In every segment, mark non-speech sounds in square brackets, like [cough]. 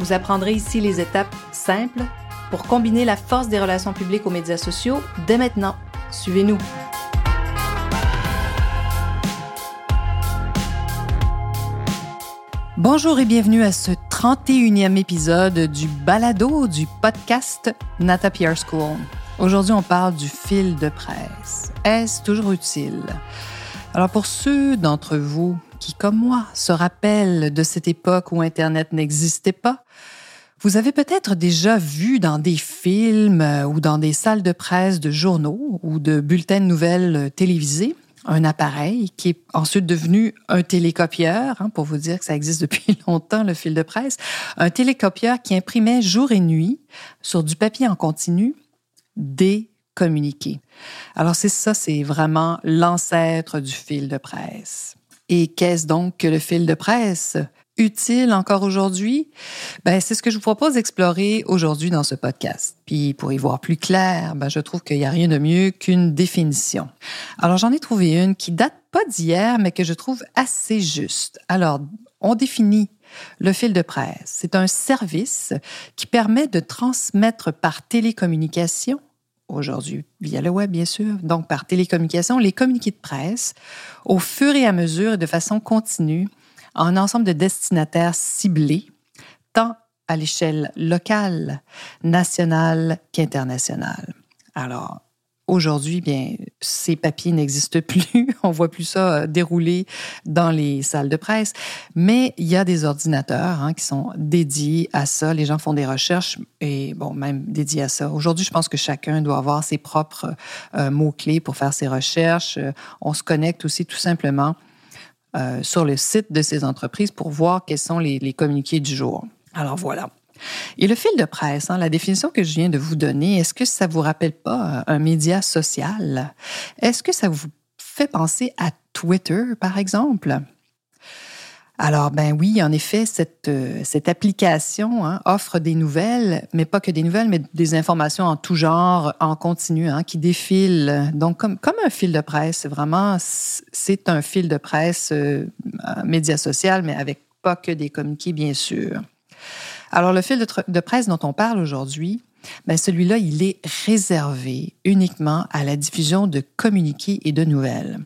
Vous apprendrez ici les étapes simples pour combiner la force des relations publiques aux médias sociaux dès maintenant. Suivez-nous. Bonjour et bienvenue à ce 31e épisode du balado du podcast Nata PR School. Aujourd'hui, on parle du fil de presse. Est-ce toujours utile? Alors pour ceux d'entre vous qui, comme moi, se rappellent de cette époque où Internet n'existait pas, vous avez peut-être déjà vu dans des films ou dans des salles de presse de journaux ou de bulletins de nouvelles télévisés un appareil qui est ensuite devenu un télécopieur, hein, pour vous dire que ça existe depuis [laughs] longtemps, le fil de presse, un télécopieur qui imprimait jour et nuit sur du papier en continu des communiqués. Alors c'est ça, c'est vraiment l'ancêtre du fil de presse. Et qu'est-ce donc que le fil de presse? Utile encore aujourd'hui? Ben, c'est ce que je vous propose d'explorer aujourd'hui dans ce podcast. Puis pour y voir plus clair, ben, je trouve qu'il n'y a rien de mieux qu'une définition. Alors j'en ai trouvé une qui date pas d'hier, mais que je trouve assez juste. Alors, on définit le fil de presse. C'est un service qui permet de transmettre par télécommunication aujourd'hui via le web, bien sûr, donc par télécommunication, les communiqués de presse au fur et à mesure et de façon continue en un ensemble de destinataires ciblés, tant à l'échelle locale, nationale qu'internationale. Alors, Aujourd'hui, bien, ces papiers n'existent plus. [laughs] On voit plus ça euh, dérouler dans les salles de presse. Mais il y a des ordinateurs hein, qui sont dédiés à ça. Les gens font des recherches et, bon, même dédiés à ça. Aujourd'hui, je pense que chacun doit avoir ses propres euh, mots-clés pour faire ses recherches. Euh, on se connecte aussi tout simplement sur le site de ces entreprises pour voir quels sont les, les communiqués du jour. Alors voilà. Et le fil de presse, hein, la définition que je viens de vous donner, est-ce que ça vous rappelle pas euh, un média social? Est-ce que ça vous fait penser à Twitter, par exemple? Alors, ben oui, en effet, cette, euh, application hein, offre des nouvelles, mais pas que des nouvelles, mais des informations en tout genre, en continu, hein, qui défilent. Donc, comme, comme un fil de presse, vraiment, c'est un fil de presse euh, média social, mais avec pas que des communiqués, bien sûr. Alors, le fil de, presse dont on parle aujourd'hui, ben celui-là, il est réservé uniquement à la diffusion de communiqués et de nouvelles.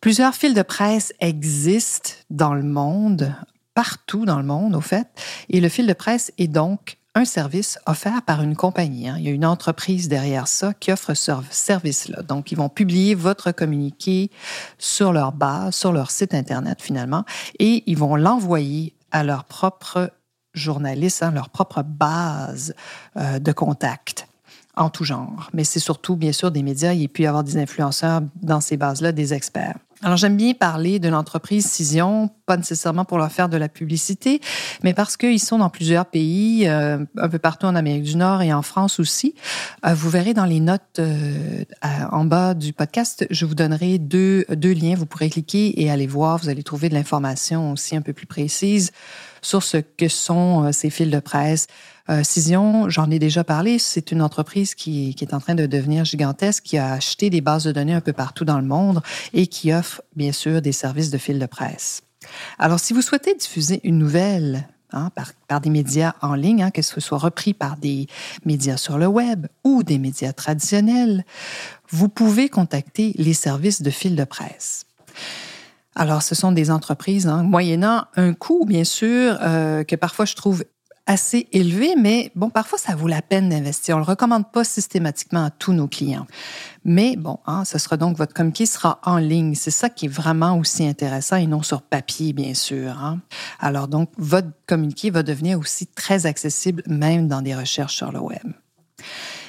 Plusieurs fils de presse existent dans le monde, partout dans le monde, au fait, et le fil de presse est donc un service offert par une compagnie. Hein. Il y a une entreprise derrière ça qui offre ce service-là. Donc, ils vont publier votre communiqué sur leur base, sur leur site Internet finalement, et ils vont l'envoyer à leur propre journalistes, hein, leur propre base euh, de contact en tout genre. Mais c'est surtout, bien sûr, des médias. Il peut y avoir des influenceurs dans ces bases-là, des experts. Alors, j'aime bien parler de l'entreprise Cision, pas nécessairement pour leur faire de la publicité, mais parce qu'ils sont dans plusieurs pays, euh, un peu partout en Amérique du Nord et en France aussi. Euh, vous verrez dans les notes en bas du podcast, je vous donnerai deux, deux liens. Vous pourrez cliquer et aller voir. Vous allez trouver de l'information aussi un peu plus précise sur ce que sont euh, ces fils de presse. Euh, Cision, j'en ai déjà parlé, c'est une entreprise qui, est en train de devenir gigantesque, qui a acheté des bases de données un peu partout dans le monde et qui offre bien sûr des services de fils de presse. Alors, si vous souhaitez diffuser une nouvelle Hein, par, par, des médias en ligne, hein, que ce soit repris par des médias sur le web ou des médias traditionnels, vous pouvez contacter les services de fil de presse. Alors, ce sont des entreprises, hein, moyennant un coût, bien sûr, euh, que parfois je trouve assez élevé, mais bon, parfois ça vaut la peine d'investir. On ne le recommande pas systématiquement à tous nos clients. Mais bon, hein, ce sera donc votre communiqué sera en ligne. C'est ça qui est vraiment aussi intéressant et non sur papier, bien sûr. Hein. Alors donc, votre communiqué va devenir aussi très accessible, même dans des recherches sur le web.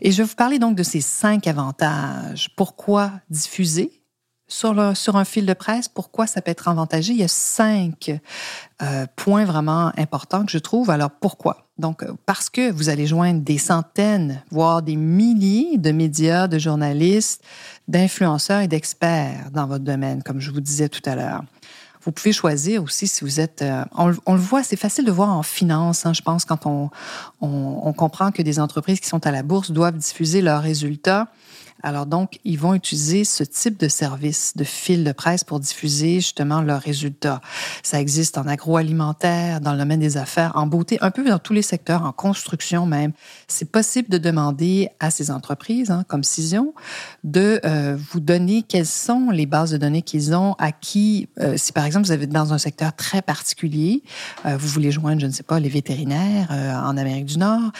Et je vais vous parler donc de ces cinq avantages. Pourquoi diffuser? Sur, un fil de presse, pourquoi ça peut être avantagé? Il y a cinq euh, points vraiment importants que je trouve. Alors, pourquoi? Donc, euh, parce que vous allez joindre des centaines, voire des milliers de médias, de journalistes, d'influenceurs et d'experts dans votre domaine, comme je vous disais tout à l'heure. Vous pouvez choisir aussi si vous êtes... Euh, on, le voit, c'est facile de voir en finance, hein, je pense, quand on comprend que des entreprises qui sont à la bourse doivent diffuser leurs résultats alors donc, ils vont utiliser ce type de service de fil de presse pour diffuser justement leurs résultats. Ça existe en agroalimentaire, dans le domaine des affaires, en beauté, un peu dans tous les secteurs, en construction même. C'est possible de demander à ces entreprises, hein, comme Cision, de euh, vous donner quelles sont les bases de données qu'ils ont, à qui, euh, si par exemple vous êtes dans un secteur très particulier, euh, vous voulez joindre, je ne sais pas, les vétérinaires en Amérique du Nord,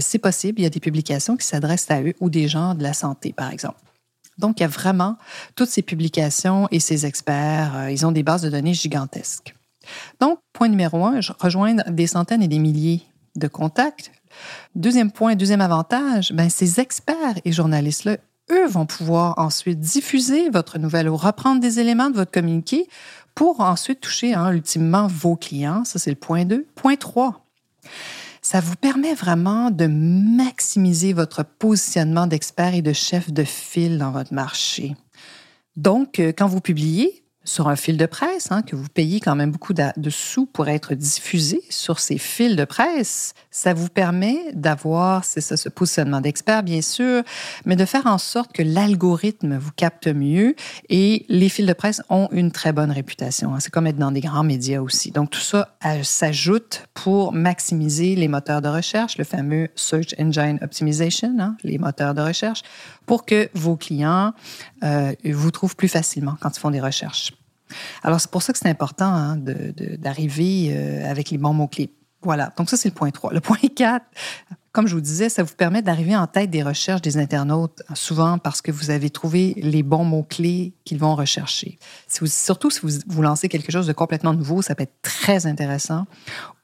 c'est possible. Il y a des publications qui s'adressent à eux ou des gens de la santé par exemple. Donc, il y a vraiment toutes ces publications et ces experts, euh, ils ont des bases de données gigantesques. Donc, point numéro un, rejoindre des centaines et des milliers de contacts. Deuxième point, deuxième avantage, ben, ces experts et journalistes-là, eux, vont pouvoir ensuite diffuser votre nouvelle ou reprendre des éléments de votre communiqué pour ensuite toucher hein, ultimement vos clients. Ça, c'est le point 2. Point 3 ça vous permet vraiment de maximiser votre positionnement d'expert et de chef de file dans votre marché. Donc, euh, quand vous publiez, sur un fil de presse, hein, que vous payez quand même beaucoup de sous pour être diffusé sur ces fils de presse, ça vous permet d'avoir, c'est ça, ce positionnement d'expert, bien sûr, mais de faire en sorte que l'algorithme vous capte mieux et les fils de presse ont une très bonne réputation. Hein. C'est comme être dans des grands médias aussi. Donc, tout ça s'ajoute pour maximiser les moteurs de recherche, le fameux Search Engine Optimization, hein, les moteurs de recherche, pour que vos clients euh, vous trouvent plus facilement quand ils font des recherches. Alors, c'est pour ça que c'est important hein, d'arriver euh, avec les bons mots-clés. Voilà, donc ça, c'est le point 3. Le point 4, comme je vous disais, ça vous permet d'arriver en tête des recherches des internautes, souvent parce que vous avez trouvé les bons mots-clés qu'ils vont rechercher. surtout si vous, vous lancez quelque chose de complètement nouveau, ça peut être très intéressant.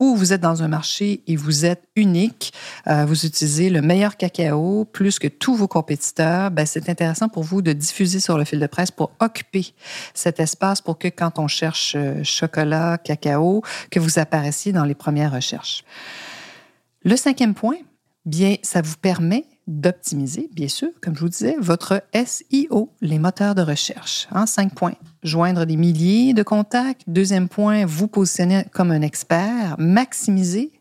Ou vous êtes dans un marché et vous êtes unique, euh, vous utilisez le meilleur cacao plus que tous vos compétiteurs, ben c'est intéressant pour vous de diffuser sur le fil de presse pour occuper cet espace pour que quand on cherche euh, chocolat, cacao, que vous apparaissiez dans les premières recherches. Le cinquième point, bien, ça vous permet d'optimiser, bien sûr, comme je vous disais, votre SEO, les moteurs de recherche. Hein, cinq points. Joindre des milliers de contacts. Deuxième point, vous positionner comme un expert. Maximiser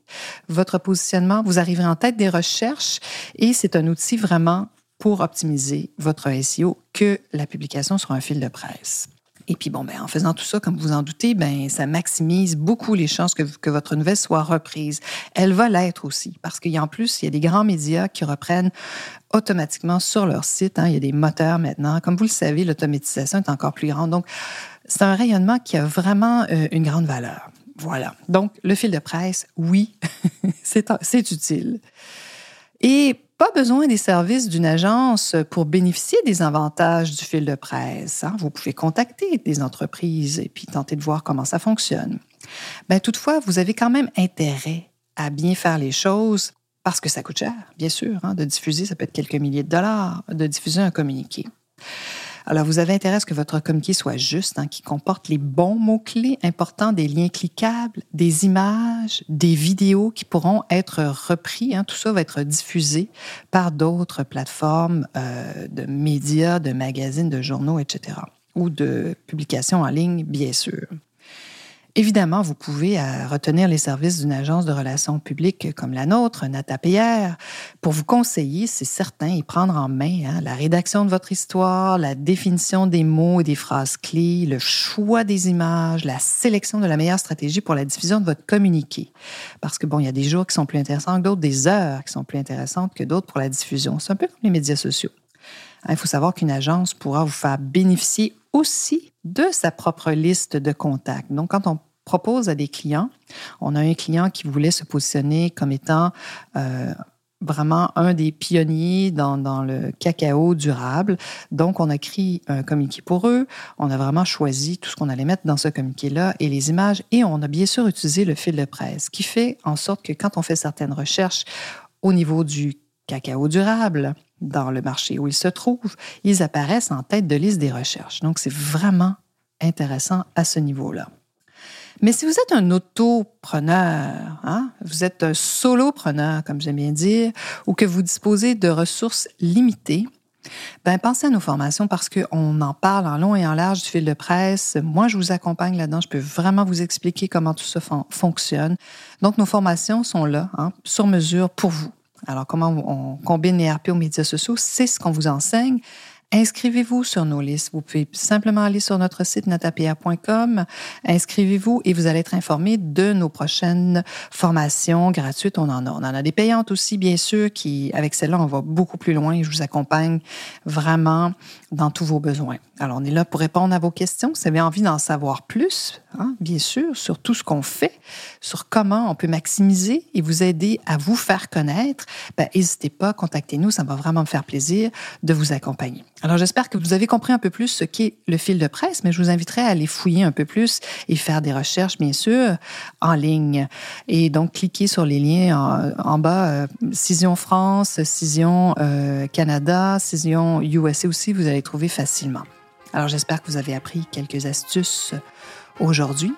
votre positionnement. Vous arriverez en tête des recherches et c'est un outil vraiment pour optimiser votre SEO que la publication sur un fil de presse. Et puis, bon, ben, en faisant tout ça, comme vous en doutez, ben, ça maximise beaucoup les chances que, votre nouvelle soit reprise. Elle va l'être aussi, parce qu'il y a en plus, il y a des grands médias qui reprennent automatiquement sur leur site. Hein, il y a des moteurs maintenant. Comme vous le savez, l'automatisation est encore plus grande. Donc, c'est un rayonnement qui a vraiment euh, une grande valeur. Voilà. Donc, le fil de presse, oui, [laughs] c'est utile. Et pas besoin des services d'une agence pour bénéficier des avantages du fil de presse. Hein. Vous pouvez contacter des entreprises et puis tenter de voir comment ça fonctionne. Ben, toutefois, vous avez quand même intérêt à bien faire les choses parce que ça coûte cher, bien sûr, hein, de diffuser, ça peut être quelques milliers de dollars, de diffuser un communiqué. Alors, vous avez intérêt à ce que votre communiqué soit juste, hein, qui comporte les bons mots-clés importants, des liens cliquables, des images, des vidéos qui pourront être repris. Hein. tout ça va être diffusé par d'autres plateformes euh, de médias, de magazines, de journaux, etc. ou de publications en ligne, bien sûr. Évidemment, vous pouvez euh, retenir les services d'une agence de relations publiques comme la nôtre, Nata PR, pour vous conseiller, c'est certain, et prendre en main hein, la rédaction de votre histoire, la définition des mots et des phrases clés, le choix des images, la sélection de la meilleure stratégie pour la diffusion de votre communiqué. Parce que bon, il y a des jours qui sont plus intéressants que d'autres, des heures qui sont plus intéressantes que d'autres pour la diffusion. C'est un peu comme les médias sociaux. Hein, il faut savoir qu'une agence pourra vous faire bénéficier aussi de sa propre liste de contacts. Donc, quand on propose à des clients, on a un client qui voulait se positionner comme étant euh, vraiment un des pionniers dans, dans, le cacao durable. Donc, on a écrit un communiqué pour eux. On a vraiment choisi tout ce qu'on allait mettre dans ce communiqué-là et les images. Et on a bien sûr utilisé le fil de presse, qui fait en sorte que quand on fait certaines recherches au niveau du cacao durable, dans le marché où ils se trouvent, ils apparaissent en tête de liste des recherches. Donc, c'est vraiment intéressant à ce niveau-là. Mais si vous êtes un autopreneur, hein, vous êtes un solopreneur, comme j'aime bien dire, ou que vous disposez de ressources limitées, ben, pensez à nos formations parce qu'on en parle en long et en large du fil de presse. Moi, je vous accompagne là-dedans. Je peux vraiment vous expliquer comment tout ça fonctionne. Donc, nos formations sont là, hein, sur mesure pour vous. Alors, comment on combine les RP aux médias sociaux, c'est ce qu'on vous enseigne. Inscrivez-vous sur nos listes. Vous pouvez simplement aller sur notre site natapia.com, inscrivez-vous et vous allez être informé de nos prochaines formations gratuites. On en a. On en a des payantes aussi, bien sûr, qui, avec celle-là, on va beaucoup plus loin et je vous accompagne vraiment dans tous vos besoins. Alors, on est là pour répondre à vos questions. Si vous avez envie d'en savoir plus, hein, bien sûr, sur tout ce qu'on fait, sur comment on peut maximiser et vous aider à vous faire connaître, ben, n'hésitez pas, contactez-nous. Ça va vraiment me faire plaisir de vous accompagner. Alors j'espère que vous avez compris un peu plus ce qu'est le fil de presse, mais je vous inviterai à aller fouiller un peu plus et faire des recherches, bien sûr, en ligne. Et donc cliquez sur les liens en, bas, euh, Cision France, Cision euh, Canada, Cision USA aussi, vous allez trouver facilement. Alors j'espère que vous avez appris quelques astuces aujourd'hui.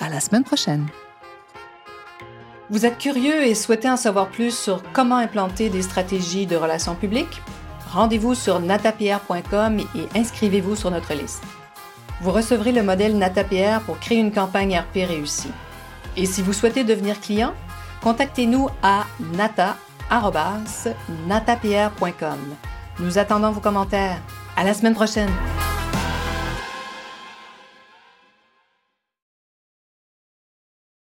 À la semaine prochaine. Vous êtes curieux et souhaitez en savoir plus sur comment implanter des stratégies de relations publiques? Rendez-vous sur natapierre.com et inscrivez-vous sur notre liste. Vous recevrez le modèle NataPR pour créer une campagne RP réussie. Et si vous souhaitez devenir client, contactez-nous à nata.natapierre.com. Nous attendons vos commentaires. À la semaine prochaine!